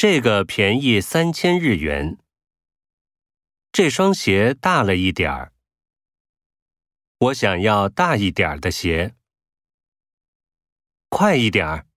这个便宜三千日元。这双鞋大了一点儿。我想要大一点儿的鞋。快一点儿。